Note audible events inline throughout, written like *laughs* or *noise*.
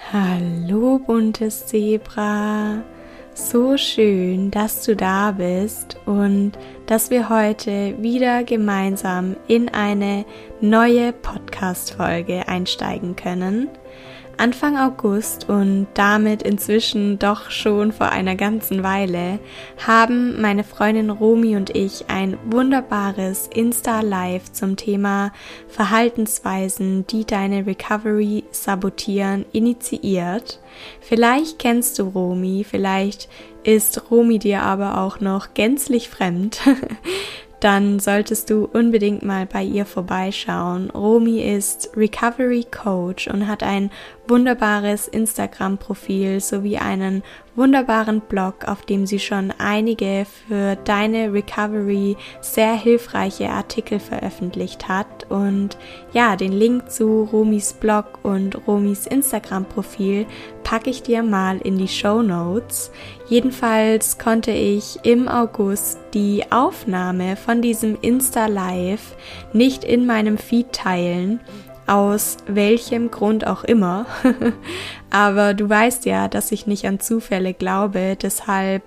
Hallo buntes Zebra, so schön, dass du da bist und dass wir heute wieder gemeinsam in eine neue Podcast-Folge einsteigen können. Anfang August und damit inzwischen doch schon vor einer ganzen Weile haben meine Freundin Romi und ich ein wunderbares Insta-Live zum Thema Verhaltensweisen, die deine Recovery sabotieren, initiiert. Vielleicht kennst du Romi, vielleicht ist Romi dir aber auch noch gänzlich fremd. *laughs* dann solltest du unbedingt mal bei ihr vorbeischauen. Romi ist Recovery Coach und hat ein wunderbares Instagram-Profil sowie einen wunderbaren Blog, auf dem sie schon einige für deine Recovery sehr hilfreiche Artikel veröffentlicht hat. Und ja, den Link zu Romis Blog und Romis Instagram-Profil packe ich dir mal in die Show Notes. Jedenfalls konnte ich im August die Aufnahme von diesem Insta Live nicht in meinem Feed teilen aus welchem Grund auch immer. *laughs* Aber du weißt ja, dass ich nicht an Zufälle glaube, deshalb,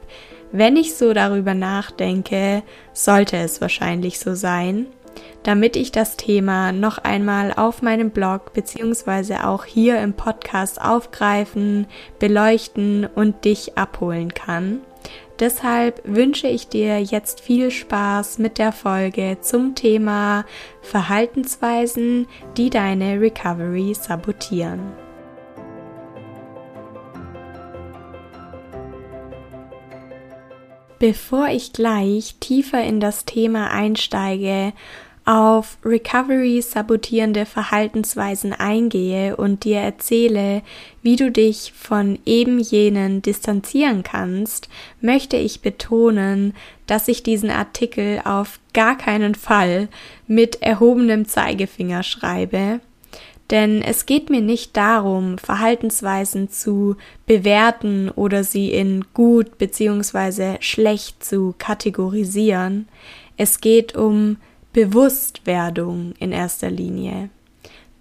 wenn ich so darüber nachdenke, sollte es wahrscheinlich so sein, damit ich das Thema noch einmal auf meinem Blog beziehungsweise auch hier im Podcast aufgreifen, beleuchten und dich abholen kann. Deshalb wünsche ich dir jetzt viel Spaß mit der Folge zum Thema Verhaltensweisen, die deine Recovery sabotieren. Bevor ich gleich tiefer in das Thema einsteige auf Recovery sabotierende Verhaltensweisen eingehe und dir erzähle, wie du dich von eben jenen distanzieren kannst, möchte ich betonen, dass ich diesen Artikel auf gar keinen Fall mit erhobenem Zeigefinger schreibe, denn es geht mir nicht darum, Verhaltensweisen zu bewerten oder sie in gut bzw. schlecht zu kategorisieren. Es geht um Bewusstwerdung in erster Linie.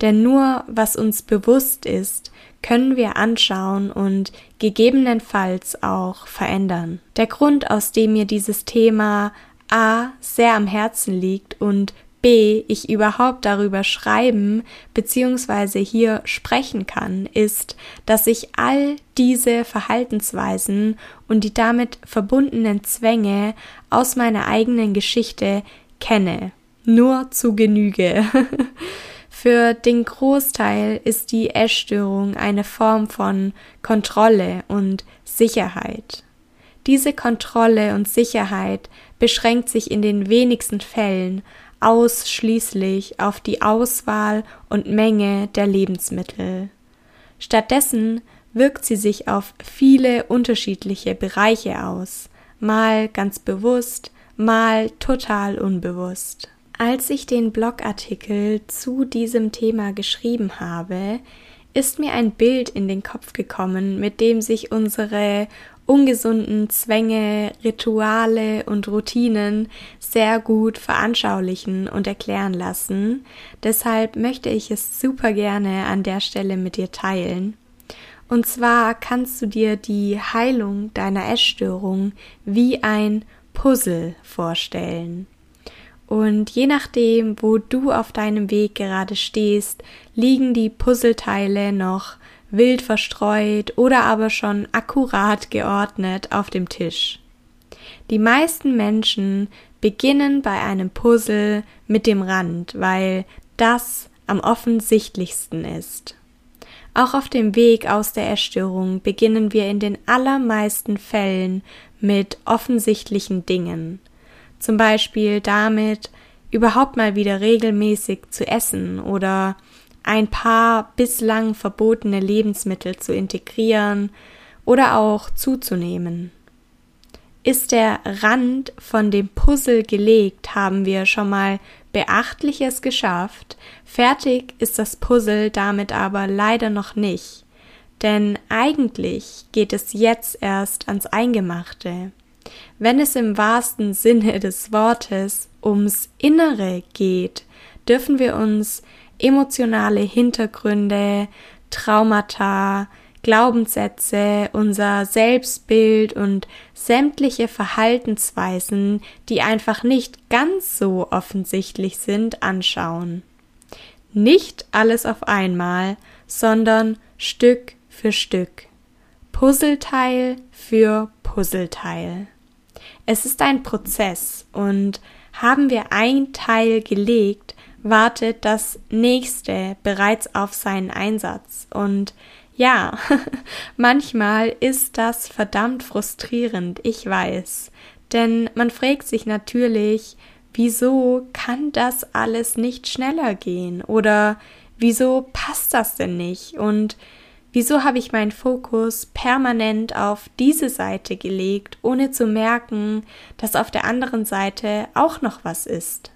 Denn nur was uns bewusst ist, können wir anschauen und gegebenenfalls auch verändern. Der Grund, aus dem mir dieses Thema A sehr am Herzen liegt und B ich überhaupt darüber schreiben bzw. hier sprechen kann, ist, dass ich all diese Verhaltensweisen und die damit verbundenen Zwänge aus meiner eigenen Geschichte kenne nur zu Genüge. *laughs* Für den Großteil ist die Essstörung eine Form von Kontrolle und Sicherheit. Diese Kontrolle und Sicherheit beschränkt sich in den wenigsten Fällen ausschließlich auf die Auswahl und Menge der Lebensmittel. Stattdessen wirkt sie sich auf viele unterschiedliche Bereiche aus, mal ganz bewusst, mal total unbewusst. Als ich den Blogartikel zu diesem Thema geschrieben habe, ist mir ein Bild in den Kopf gekommen, mit dem sich unsere ungesunden Zwänge, Rituale und Routinen sehr gut veranschaulichen und erklären lassen. Deshalb möchte ich es super gerne an der Stelle mit dir teilen. Und zwar kannst du dir die Heilung deiner Essstörung wie ein Puzzle vorstellen. Und je nachdem, wo du auf deinem Weg gerade stehst, liegen die Puzzleteile noch wild verstreut oder aber schon akkurat geordnet auf dem Tisch. Die meisten Menschen beginnen bei einem Puzzle mit dem Rand, weil das am offensichtlichsten ist. Auch auf dem Weg aus der Erstörung beginnen wir in den allermeisten Fällen mit offensichtlichen Dingen zum Beispiel damit, überhaupt mal wieder regelmäßig zu essen oder ein paar bislang verbotene Lebensmittel zu integrieren oder auch zuzunehmen. Ist der Rand von dem Puzzle gelegt, haben wir schon mal Beachtliches geschafft. Fertig ist das Puzzle damit aber leider noch nicht. Denn eigentlich geht es jetzt erst ans Eingemachte. Wenn es im wahrsten Sinne des Wortes ums Innere geht, dürfen wir uns emotionale Hintergründe, Traumata, Glaubenssätze, unser Selbstbild und sämtliche Verhaltensweisen, die einfach nicht ganz so offensichtlich sind, anschauen. Nicht alles auf einmal, sondern Stück für Stück, Puzzleteil für Puzzleteil. Es ist ein Prozess und haben wir ein Teil gelegt, wartet das nächste bereits auf seinen Einsatz und ja, *laughs* manchmal ist das verdammt frustrierend, ich weiß. Denn man fragt sich natürlich, wieso kann das alles nicht schneller gehen? Oder wieso passt das denn nicht? Und wieso habe ich meinen Fokus permanent auf diese Seite gelegt, ohne zu merken, dass auf der anderen Seite auch noch was ist?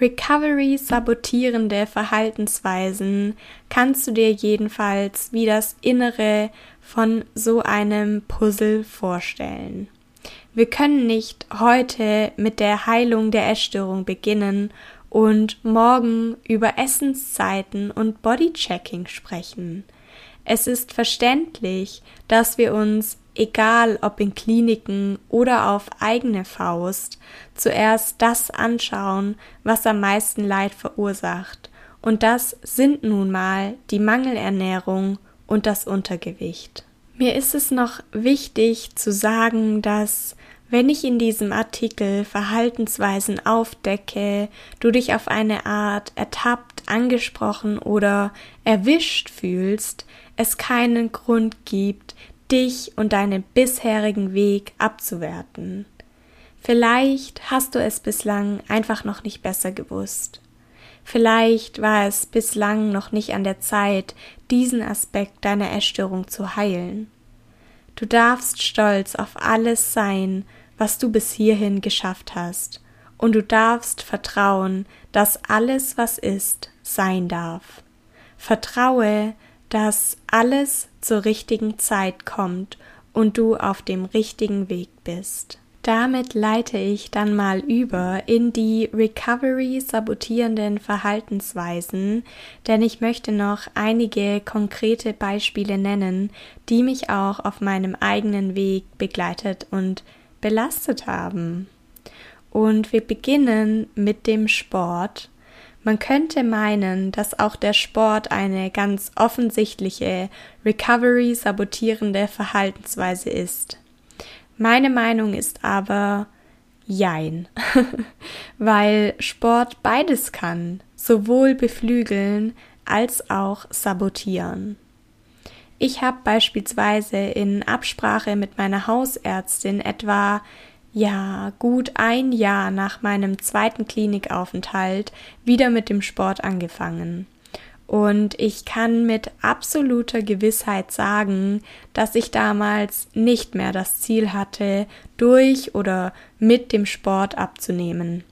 Recovery sabotierende Verhaltensweisen kannst du dir jedenfalls wie das Innere von so einem Puzzle vorstellen. Wir können nicht heute mit der Heilung der Essstörung beginnen und morgen über Essenszeiten und Bodychecking sprechen. Es ist verständlich, dass wir uns egal ob in Kliniken oder auf eigene Faust, zuerst das anschauen, was am meisten Leid verursacht, und das sind nun mal die Mangelernährung und das Untergewicht. Mir ist es noch wichtig zu sagen, dass wenn ich in diesem Artikel Verhaltensweisen aufdecke, du dich auf eine Art ertappt, angesprochen oder erwischt fühlst, es keinen Grund gibt, dich und deinen bisherigen Weg abzuwerten. Vielleicht hast du es bislang einfach noch nicht besser gewusst. Vielleicht war es bislang noch nicht an der Zeit, diesen Aspekt deiner Essstörung zu heilen. Du darfst stolz auf alles sein, was du bis hierhin geschafft hast, und du darfst vertrauen, dass alles, was ist, sein darf. Vertraue, dass alles zur richtigen Zeit kommt und du auf dem richtigen Weg bist. Damit leite ich dann mal über in die Recovery sabotierenden Verhaltensweisen, denn ich möchte noch einige konkrete Beispiele nennen, die mich auch auf meinem eigenen Weg begleitet und belastet haben. Und wir beginnen mit dem Sport man könnte meinen, dass auch der Sport eine ganz offensichtliche Recovery sabotierende Verhaltensweise ist. Meine Meinung ist aber Jein, *laughs* weil Sport beides kann, sowohl beflügeln als auch sabotieren. Ich habe beispielsweise in Absprache mit meiner Hausärztin etwa ja, gut ein Jahr nach meinem zweiten Klinikaufenthalt wieder mit dem Sport angefangen. Und ich kann mit absoluter Gewissheit sagen, dass ich damals nicht mehr das Ziel hatte, durch oder mit dem Sport abzunehmen.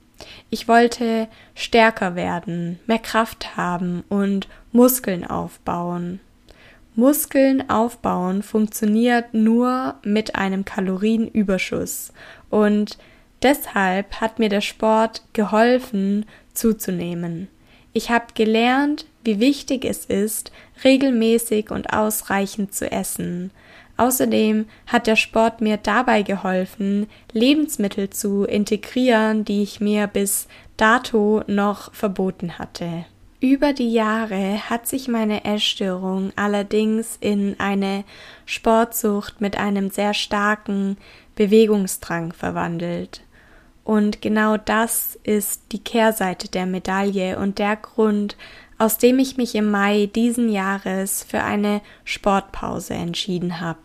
Ich wollte stärker werden, mehr Kraft haben und Muskeln aufbauen. Muskeln aufbauen funktioniert nur mit einem Kalorienüberschuss und deshalb hat mir der Sport geholfen zuzunehmen. Ich habe gelernt, wie wichtig es ist, regelmäßig und ausreichend zu essen. Außerdem hat der Sport mir dabei geholfen, Lebensmittel zu integrieren, die ich mir bis dato noch verboten hatte. Über die Jahre hat sich meine Essstörung allerdings in eine Sportsucht mit einem sehr starken Bewegungsdrang verwandelt. Und genau das ist die Kehrseite der Medaille und der Grund, aus dem ich mich im Mai diesen Jahres für eine Sportpause entschieden habe.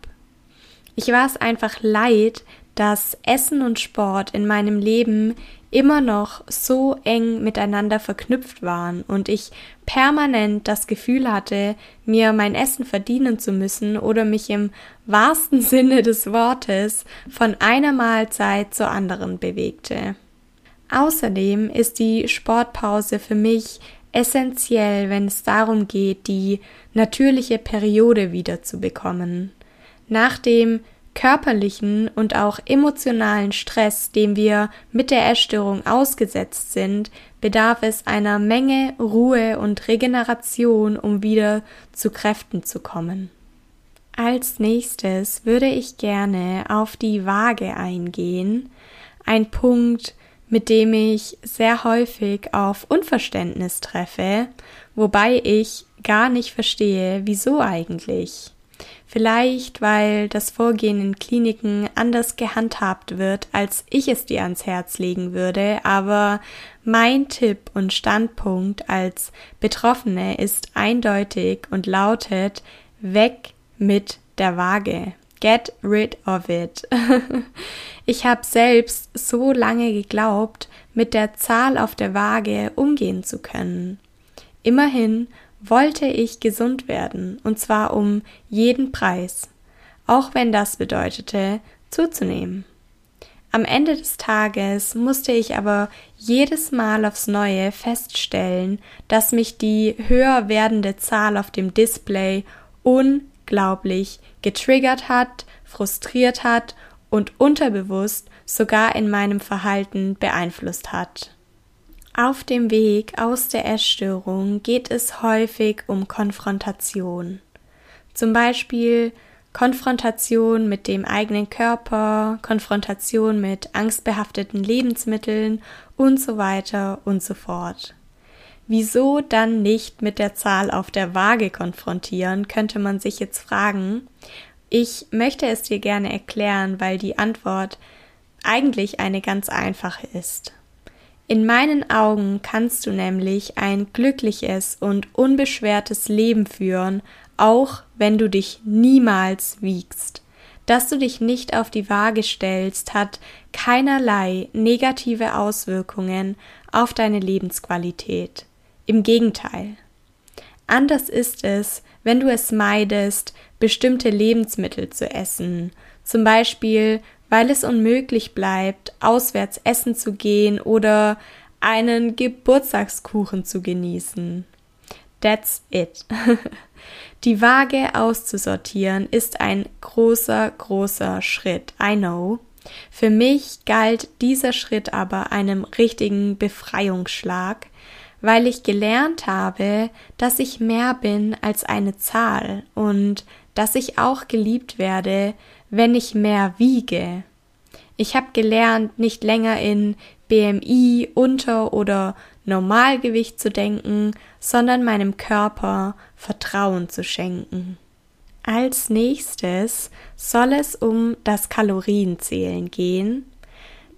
Ich war es einfach leid, dass Essen und Sport in meinem Leben immer noch so eng miteinander verknüpft waren und ich permanent das Gefühl hatte, mir mein Essen verdienen zu müssen oder mich im wahrsten *laughs* Sinne des Wortes von einer Mahlzeit zur anderen bewegte. Außerdem ist die Sportpause für mich essentiell, wenn es darum geht, die natürliche Periode wiederzubekommen. Nach dem körperlichen und auch emotionalen Stress, dem wir mit der Essstörung ausgesetzt sind, bedarf es einer Menge Ruhe und Regeneration, um wieder zu Kräften zu kommen. Als nächstes würde ich gerne auf die Waage eingehen, ein Punkt, mit dem ich sehr häufig auf Unverständnis treffe, wobei ich gar nicht verstehe, wieso eigentlich. Vielleicht, weil das Vorgehen in Kliniken anders gehandhabt wird, als ich es dir ans Herz legen würde, aber mein Tipp und Standpunkt als Betroffene ist eindeutig und lautet weg mit der Waage. Get rid of it. *laughs* ich habe selbst so lange geglaubt, mit der Zahl auf der Waage umgehen zu können. Immerhin wollte ich gesund werden, und zwar um jeden Preis, auch wenn das bedeutete, zuzunehmen. Am Ende des Tages musste ich aber jedes Mal aufs Neue feststellen, dass mich die höher werdende Zahl auf dem Display unglaublich getriggert hat, frustriert hat und unterbewusst sogar in meinem Verhalten beeinflusst hat. Auf dem Weg aus der Essstörung geht es häufig um Konfrontation. Zum Beispiel Konfrontation mit dem eigenen Körper, Konfrontation mit angstbehafteten Lebensmitteln und so weiter und so fort. Wieso dann nicht mit der Zahl auf der Waage konfrontieren, könnte man sich jetzt fragen. Ich möchte es dir gerne erklären, weil die Antwort eigentlich eine ganz einfache ist. In meinen Augen kannst du nämlich ein glückliches und unbeschwertes Leben führen, auch wenn du dich niemals wiegst. Dass du dich nicht auf die Waage stellst, hat keinerlei negative Auswirkungen auf deine Lebensqualität. Im Gegenteil. Anders ist es, wenn du es meidest, bestimmte Lebensmittel zu essen, zum Beispiel weil es unmöglich bleibt, auswärts essen zu gehen oder einen Geburtstagskuchen zu genießen. That's it. *laughs* Die Waage auszusortieren ist ein großer, großer Schritt. I know. Für mich galt dieser Schritt aber einem richtigen Befreiungsschlag, weil ich gelernt habe, dass ich mehr bin als eine Zahl und dass ich auch geliebt werde, wenn ich mehr wiege. Ich habe gelernt, nicht länger in BMI, Unter- oder Normalgewicht zu denken, sondern meinem Körper Vertrauen zu schenken. Als nächstes soll es um das Kalorienzählen gehen.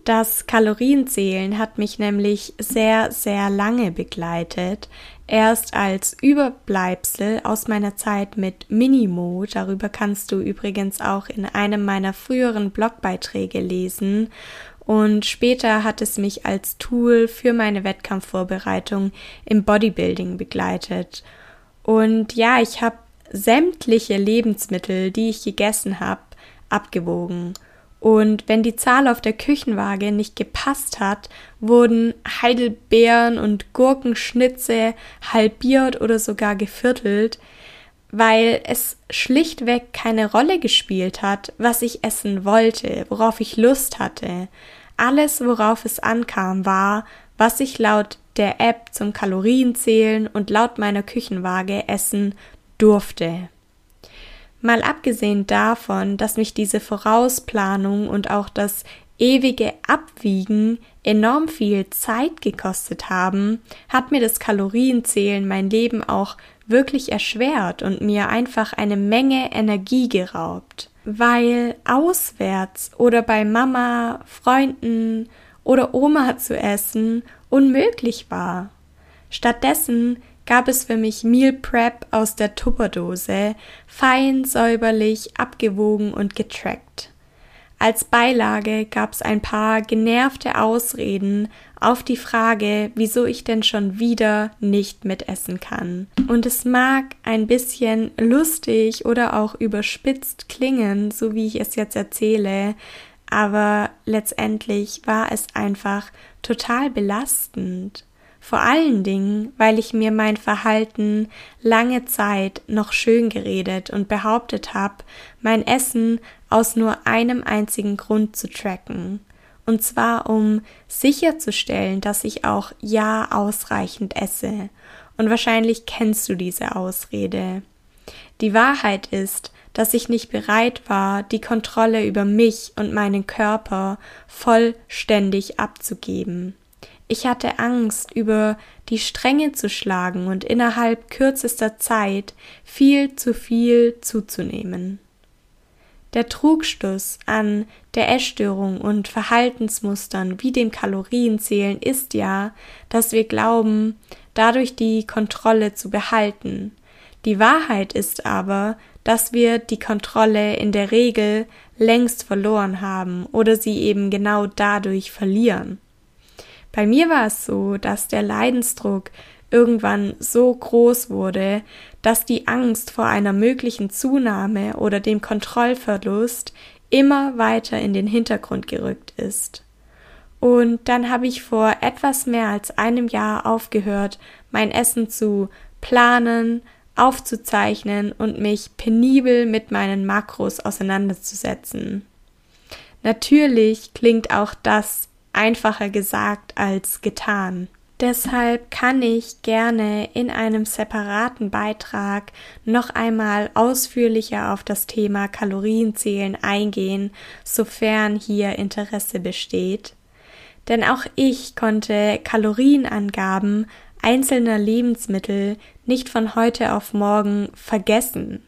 Das Kalorienzählen hat mich nämlich sehr, sehr lange begleitet, erst als Überbleibsel aus meiner Zeit mit Minimo. Darüber kannst du übrigens auch in einem meiner früheren Blogbeiträge lesen. Und später hat es mich als Tool für meine Wettkampfvorbereitung im Bodybuilding begleitet. Und ja, ich habe sämtliche Lebensmittel, die ich gegessen habe, abgewogen. Und wenn die Zahl auf der Küchenwaage nicht gepasst hat, wurden Heidelbeeren und Gurkenschnitze halbiert oder sogar geviertelt, weil es schlichtweg keine Rolle gespielt hat, was ich essen wollte, worauf ich Lust hatte. Alles, worauf es ankam, war, was ich laut der App zum Kalorienzählen und laut meiner Küchenwaage essen durfte. Mal abgesehen davon, dass mich diese Vorausplanung und auch das ewige Abwiegen enorm viel Zeit gekostet haben, hat mir das Kalorienzählen mein Leben auch wirklich erschwert und mir einfach eine Menge Energie geraubt. Weil auswärts oder bei Mama, Freunden oder Oma zu essen unmöglich war. Stattdessen gab es für mich Meal Prep aus der Tupperdose, fein, säuberlich, abgewogen und getrackt. Als Beilage gab's ein paar genervte Ausreden auf die Frage, wieso ich denn schon wieder nicht mitessen kann. Und es mag ein bisschen lustig oder auch überspitzt klingen, so wie ich es jetzt erzähle, aber letztendlich war es einfach total belastend. Vor allen Dingen, weil ich mir mein Verhalten lange Zeit noch schön geredet und behauptet habe, mein Essen aus nur einem einzigen Grund zu tracken. Und zwar um sicherzustellen, dass ich auch ja ausreichend esse. Und wahrscheinlich kennst du diese Ausrede. Die Wahrheit ist, dass ich nicht bereit war, die Kontrolle über mich und meinen Körper vollständig abzugeben. Ich hatte Angst, über die Stränge zu schlagen und innerhalb kürzester Zeit viel zu viel zuzunehmen. Der Trugschluss an der Essstörung und Verhaltensmustern wie dem Kalorienzählen ist ja, dass wir glauben, dadurch die Kontrolle zu behalten. Die Wahrheit ist aber, dass wir die Kontrolle in der Regel längst verloren haben oder sie eben genau dadurch verlieren. Bei mir war es so, dass der Leidensdruck irgendwann so groß wurde, dass die Angst vor einer möglichen Zunahme oder dem Kontrollverlust immer weiter in den Hintergrund gerückt ist. Und dann habe ich vor etwas mehr als einem Jahr aufgehört, mein Essen zu planen, aufzuzeichnen und mich penibel mit meinen Makros auseinanderzusetzen. Natürlich klingt auch das einfacher gesagt als getan. Deshalb kann ich gerne in einem separaten Beitrag noch einmal ausführlicher auf das Thema Kalorienzählen eingehen, sofern hier Interesse besteht. Denn auch ich konnte Kalorienangaben einzelner Lebensmittel nicht von heute auf morgen vergessen.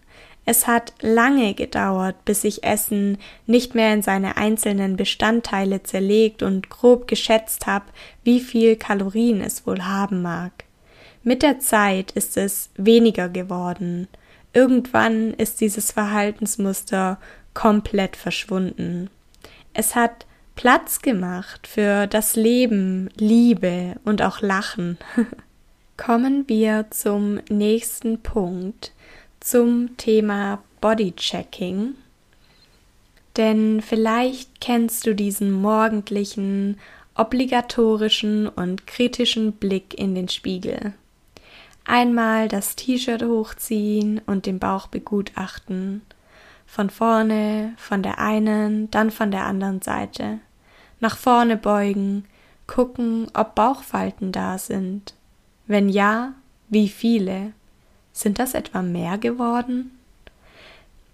Es hat lange gedauert, bis ich Essen nicht mehr in seine einzelnen Bestandteile zerlegt und grob geschätzt habe, wie viel Kalorien es wohl haben mag. Mit der Zeit ist es weniger geworden. Irgendwann ist dieses Verhaltensmuster komplett verschwunden. Es hat Platz gemacht für das Leben, Liebe und auch Lachen. *laughs* Kommen wir zum nächsten Punkt, zum Thema Bodychecking. Denn vielleicht kennst du diesen morgendlichen, obligatorischen und kritischen Blick in den Spiegel. Einmal das T-Shirt hochziehen und den Bauch begutachten. Von vorne, von der einen, dann von der anderen Seite. Nach vorne beugen, gucken, ob Bauchfalten da sind. Wenn ja, wie viele? Sind das etwa mehr geworden?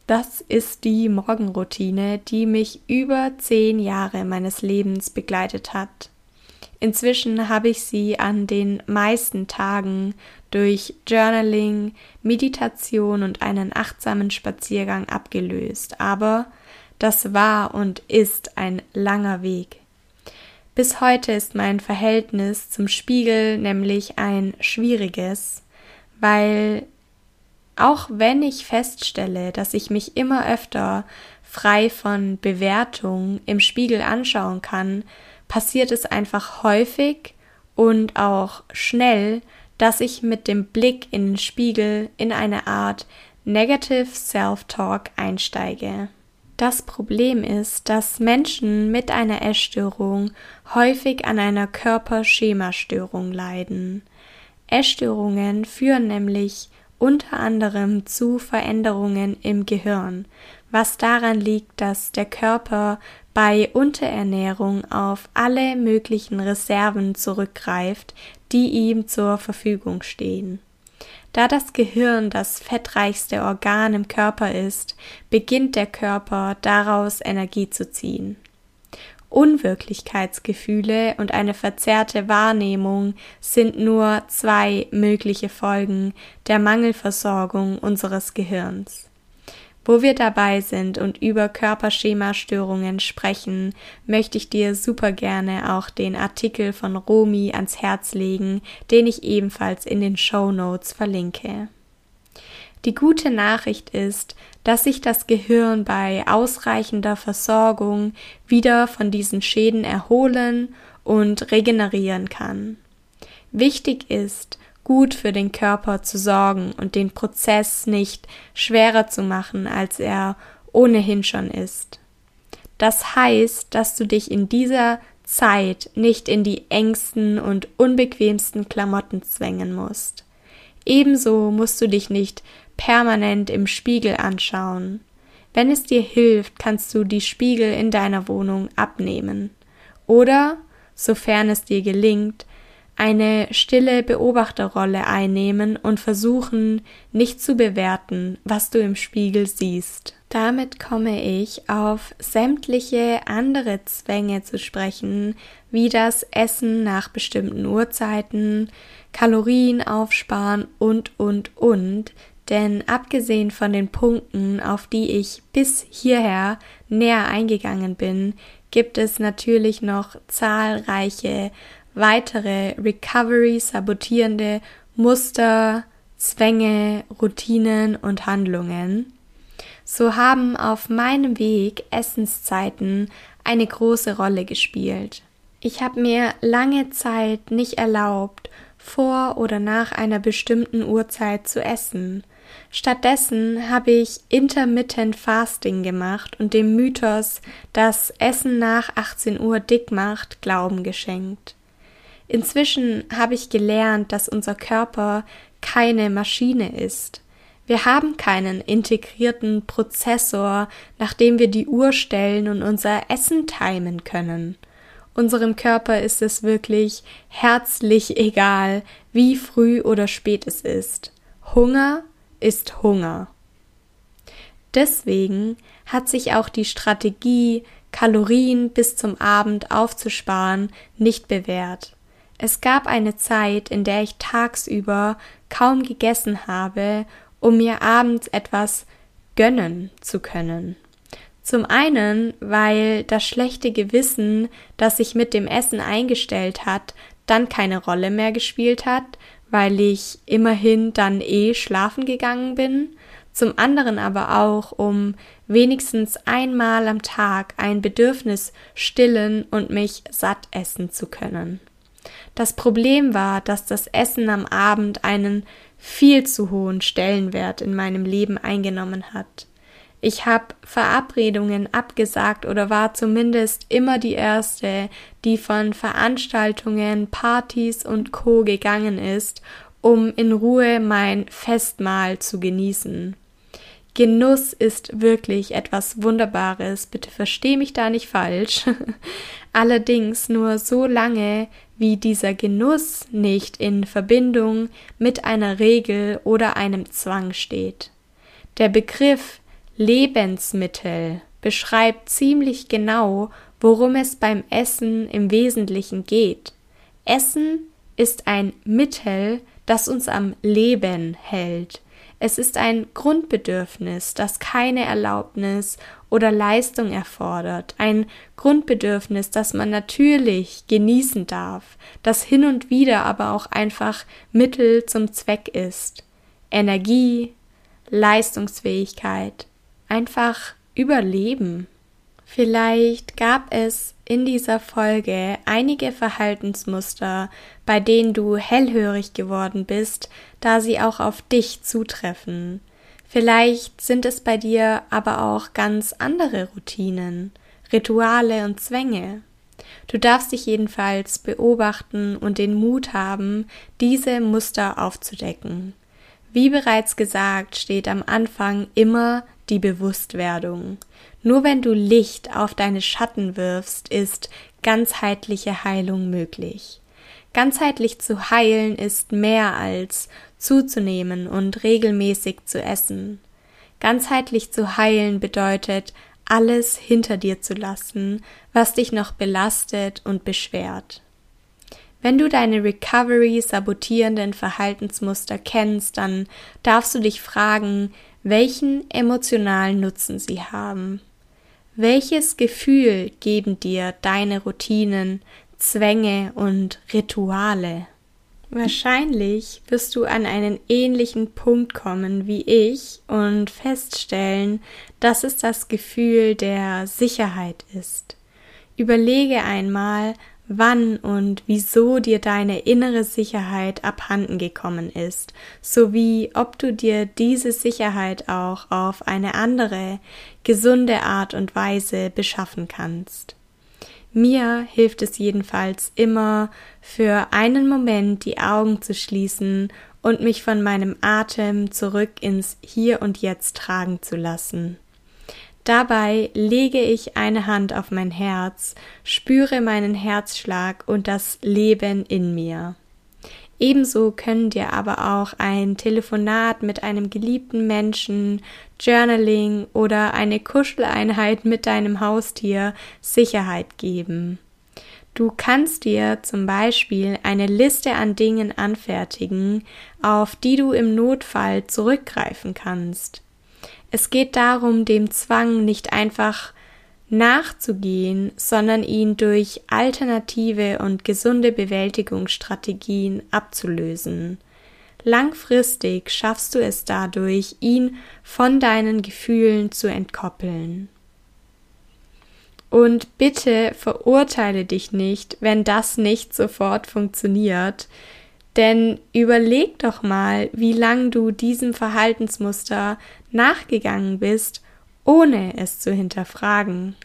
Das ist die Morgenroutine, die mich über zehn Jahre meines Lebens begleitet hat. Inzwischen habe ich sie an den meisten Tagen durch Journaling, Meditation und einen achtsamen Spaziergang abgelöst, aber das war und ist ein langer Weg. Bis heute ist mein Verhältnis zum Spiegel nämlich ein schwieriges, weil auch wenn ich feststelle, dass ich mich immer öfter frei von Bewertung im Spiegel anschauen kann, passiert es einfach häufig und auch schnell, dass ich mit dem Blick in den Spiegel in eine Art Negative Self-Talk einsteige. Das Problem ist, dass Menschen mit einer Essstörung häufig an einer Körperschemastörung leiden. Essstörungen führen nämlich unter anderem zu Veränderungen im Gehirn, was daran liegt, dass der Körper bei Unterernährung auf alle möglichen Reserven zurückgreift, die ihm zur Verfügung stehen. Da das Gehirn das fettreichste Organ im Körper ist, beginnt der Körper daraus Energie zu ziehen. Unwirklichkeitsgefühle und eine verzerrte Wahrnehmung sind nur zwei mögliche Folgen der Mangelversorgung unseres Gehirns. Wo wir dabei sind und über Körperschemastörungen sprechen, möchte ich dir super gerne auch den Artikel von Romi ans Herz legen, den ich ebenfalls in den Show Notes verlinke. Die gute Nachricht ist, dass sich das Gehirn bei ausreichender Versorgung wieder von diesen Schäden erholen und regenerieren kann. Wichtig ist, gut für den Körper zu sorgen und den Prozess nicht schwerer zu machen, als er ohnehin schon ist. Das heißt, dass du dich in dieser Zeit nicht in die engsten und unbequemsten Klamotten zwängen musst. Ebenso musst du dich nicht permanent im Spiegel anschauen. Wenn es dir hilft, kannst du die Spiegel in deiner Wohnung abnehmen. Oder, sofern es dir gelingt, eine stille Beobachterrolle einnehmen und versuchen, nicht zu bewerten, was du im Spiegel siehst. Damit komme ich auf sämtliche andere Zwänge zu sprechen, wie das Essen nach bestimmten Uhrzeiten, Kalorien aufsparen und, und, und, denn abgesehen von den Punkten, auf die ich bis hierher näher eingegangen bin, gibt es natürlich noch zahlreiche weitere Recovery sabotierende Muster, Zwänge, Routinen und Handlungen. So haben auf meinem Weg Essenszeiten eine große Rolle gespielt. Ich habe mir lange Zeit nicht erlaubt, vor oder nach einer bestimmten Uhrzeit zu essen. Stattdessen habe ich Intermittent Fasting gemacht und dem Mythos, dass Essen nach 18 Uhr dick macht, Glauben geschenkt. Inzwischen habe ich gelernt, dass unser Körper keine Maschine ist. Wir haben keinen integrierten Prozessor, nach dem wir die Uhr stellen und unser Essen timen können. Unserem Körper ist es wirklich herzlich egal, wie früh oder spät es ist. Hunger ist Hunger. Deswegen hat sich auch die Strategie, Kalorien bis zum Abend aufzusparen, nicht bewährt. Es gab eine Zeit, in der ich tagsüber kaum gegessen habe, um mir abends etwas gönnen zu können. Zum einen, weil das schlechte Gewissen, das sich mit dem Essen eingestellt hat, dann keine Rolle mehr gespielt hat, weil ich immerhin dann eh schlafen gegangen bin, zum anderen aber auch, um wenigstens einmal am Tag ein Bedürfnis stillen und mich satt essen zu können. Das Problem war, dass das Essen am Abend einen viel zu hohen Stellenwert in meinem Leben eingenommen hat. Ich habe Verabredungen abgesagt oder war zumindest immer die Erste, die von Veranstaltungen, Partys und Co gegangen ist, um in Ruhe mein Festmahl zu genießen. Genuss ist wirklich etwas Wunderbares, bitte versteh mich da nicht falsch. *laughs* Allerdings nur so lange, wie dieser Genuss nicht in Verbindung mit einer Regel oder einem Zwang steht. Der Begriff Lebensmittel beschreibt ziemlich genau, worum es beim Essen im Wesentlichen geht. Essen ist ein Mittel, das uns am Leben hält. Es ist ein Grundbedürfnis, das keine Erlaubnis oder Leistung erfordert, ein Grundbedürfnis, das man natürlich genießen darf, das hin und wieder aber auch einfach Mittel zum Zweck ist. Energie, Leistungsfähigkeit, einfach Überleben. Vielleicht gab es in dieser Folge einige Verhaltensmuster, bei denen du hellhörig geworden bist, da sie auch auf dich zutreffen. Vielleicht sind es bei dir aber auch ganz andere Routinen, Rituale und Zwänge. Du darfst dich jedenfalls beobachten und den Mut haben, diese Muster aufzudecken. Wie bereits gesagt, steht am Anfang immer die Bewusstwerdung. Nur wenn du Licht auf deine Schatten wirfst, ist ganzheitliche Heilung möglich. Ganzheitlich zu heilen ist mehr als zuzunehmen und regelmäßig zu essen. Ganzheitlich zu heilen bedeutet, alles hinter dir zu lassen, was dich noch belastet und beschwert. Wenn du deine Recovery sabotierenden Verhaltensmuster kennst, dann darfst du dich fragen, welchen emotionalen Nutzen sie haben. Welches Gefühl geben dir deine Routinen, Zwänge und Rituale? Wahrscheinlich wirst du an einen ähnlichen Punkt kommen wie ich und feststellen, dass es das Gefühl der Sicherheit ist. Überlege einmal, wann und wieso dir deine innere Sicherheit abhanden gekommen ist, sowie ob du dir diese Sicherheit auch auf eine andere, gesunde Art und Weise beschaffen kannst. Mir hilft es jedenfalls immer, für einen Moment die Augen zu schließen und mich von meinem Atem zurück ins Hier und Jetzt tragen zu lassen. Dabei lege ich eine Hand auf mein Herz, spüre meinen Herzschlag und das Leben in mir. Ebenso können dir aber auch ein Telefonat mit einem geliebten Menschen, Journaling oder eine Kuscheleinheit mit deinem Haustier Sicherheit geben. Du kannst dir zum Beispiel eine Liste an Dingen anfertigen, auf die du im Notfall zurückgreifen kannst. Es geht darum, dem Zwang nicht einfach nachzugehen, sondern ihn durch alternative und gesunde Bewältigungsstrategien abzulösen. Langfristig schaffst du es dadurch, ihn von deinen Gefühlen zu entkoppeln. Und bitte verurteile dich nicht, wenn das nicht sofort funktioniert, denn überleg doch mal, wie lang du diesem Verhaltensmuster nachgegangen bist, ohne es zu hinterfragen.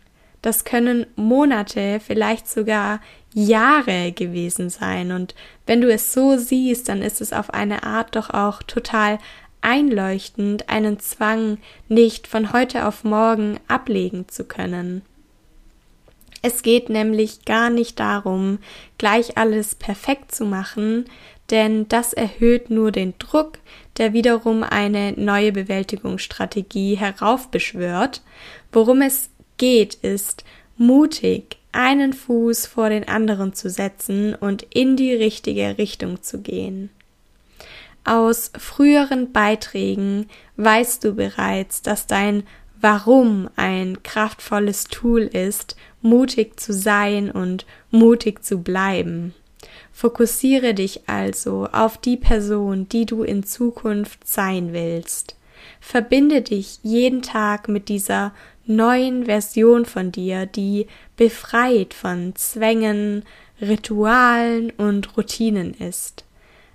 Das können Monate, vielleicht sogar Jahre gewesen sein. Und wenn du es so siehst, dann ist es auf eine Art doch auch total einleuchtend, einen Zwang nicht von heute auf morgen ablegen zu können. Es geht nämlich gar nicht darum, gleich alles perfekt zu machen, denn das erhöht nur den Druck, der wiederum eine neue Bewältigungsstrategie heraufbeschwört. Worum es geht, ist mutig einen Fuß vor den anderen zu setzen und in die richtige Richtung zu gehen. Aus früheren Beiträgen weißt du bereits, dass dein Warum ein kraftvolles Tool ist, mutig zu sein und mutig zu bleiben. Fokussiere dich also auf die Person, die du in Zukunft sein willst. Verbinde dich jeden Tag mit dieser neuen Version von dir, die befreit von Zwängen, Ritualen und Routinen ist.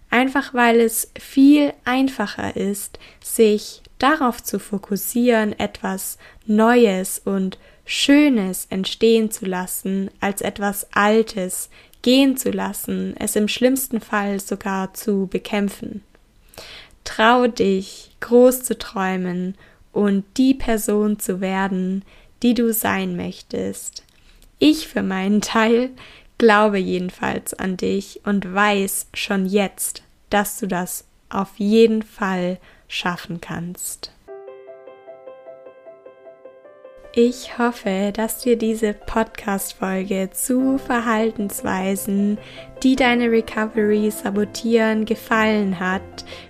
Einfach weil es viel einfacher ist, sich darauf zu fokussieren, etwas Neues und Schönes entstehen zu lassen, als etwas Altes, gehen zu lassen, es im schlimmsten Fall sogar zu bekämpfen. Trau dich, groß zu träumen und die Person zu werden, die du sein möchtest. Ich für meinen *laughs* Teil glaube jedenfalls an dich und weiß schon jetzt, dass du das auf jeden Fall schaffen kannst. Ich hoffe, dass dir diese Podcast-Folge zu Verhaltensweisen, die deine Recovery sabotieren, gefallen hat.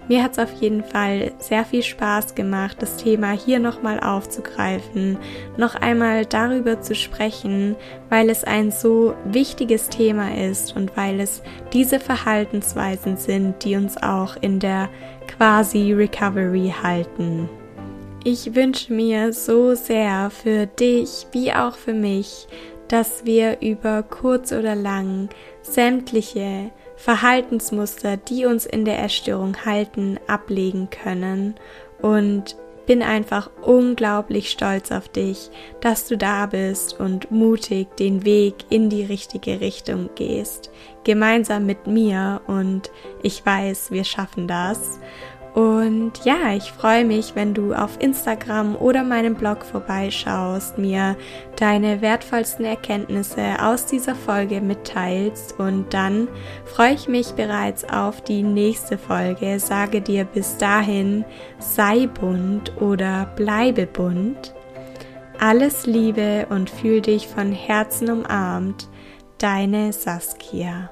Mir hat es auf jeden Fall sehr viel Spaß gemacht, das Thema hier nochmal aufzugreifen, noch einmal darüber zu sprechen, weil es ein so wichtiges Thema ist und weil es diese Verhaltensweisen sind, die uns auch in der quasi Recovery halten. Ich wünsche mir so sehr für dich wie auch für mich, dass wir über kurz oder lang sämtliche Verhaltensmuster, die uns in der Erstörung halten, ablegen können und bin einfach unglaublich stolz auf dich, dass du da bist und mutig den Weg in die richtige Richtung gehst, gemeinsam mit mir und ich weiß, wir schaffen das. Und ja, ich freue mich, wenn du auf Instagram oder meinem Blog vorbeischaust, mir deine wertvollsten Erkenntnisse aus dieser Folge mitteilst und dann freue ich mich bereits auf die nächste Folge. Sage dir bis dahin, sei bunt oder bleibe bunt. Alles Liebe und fühl dich von Herzen umarmt. Deine Saskia.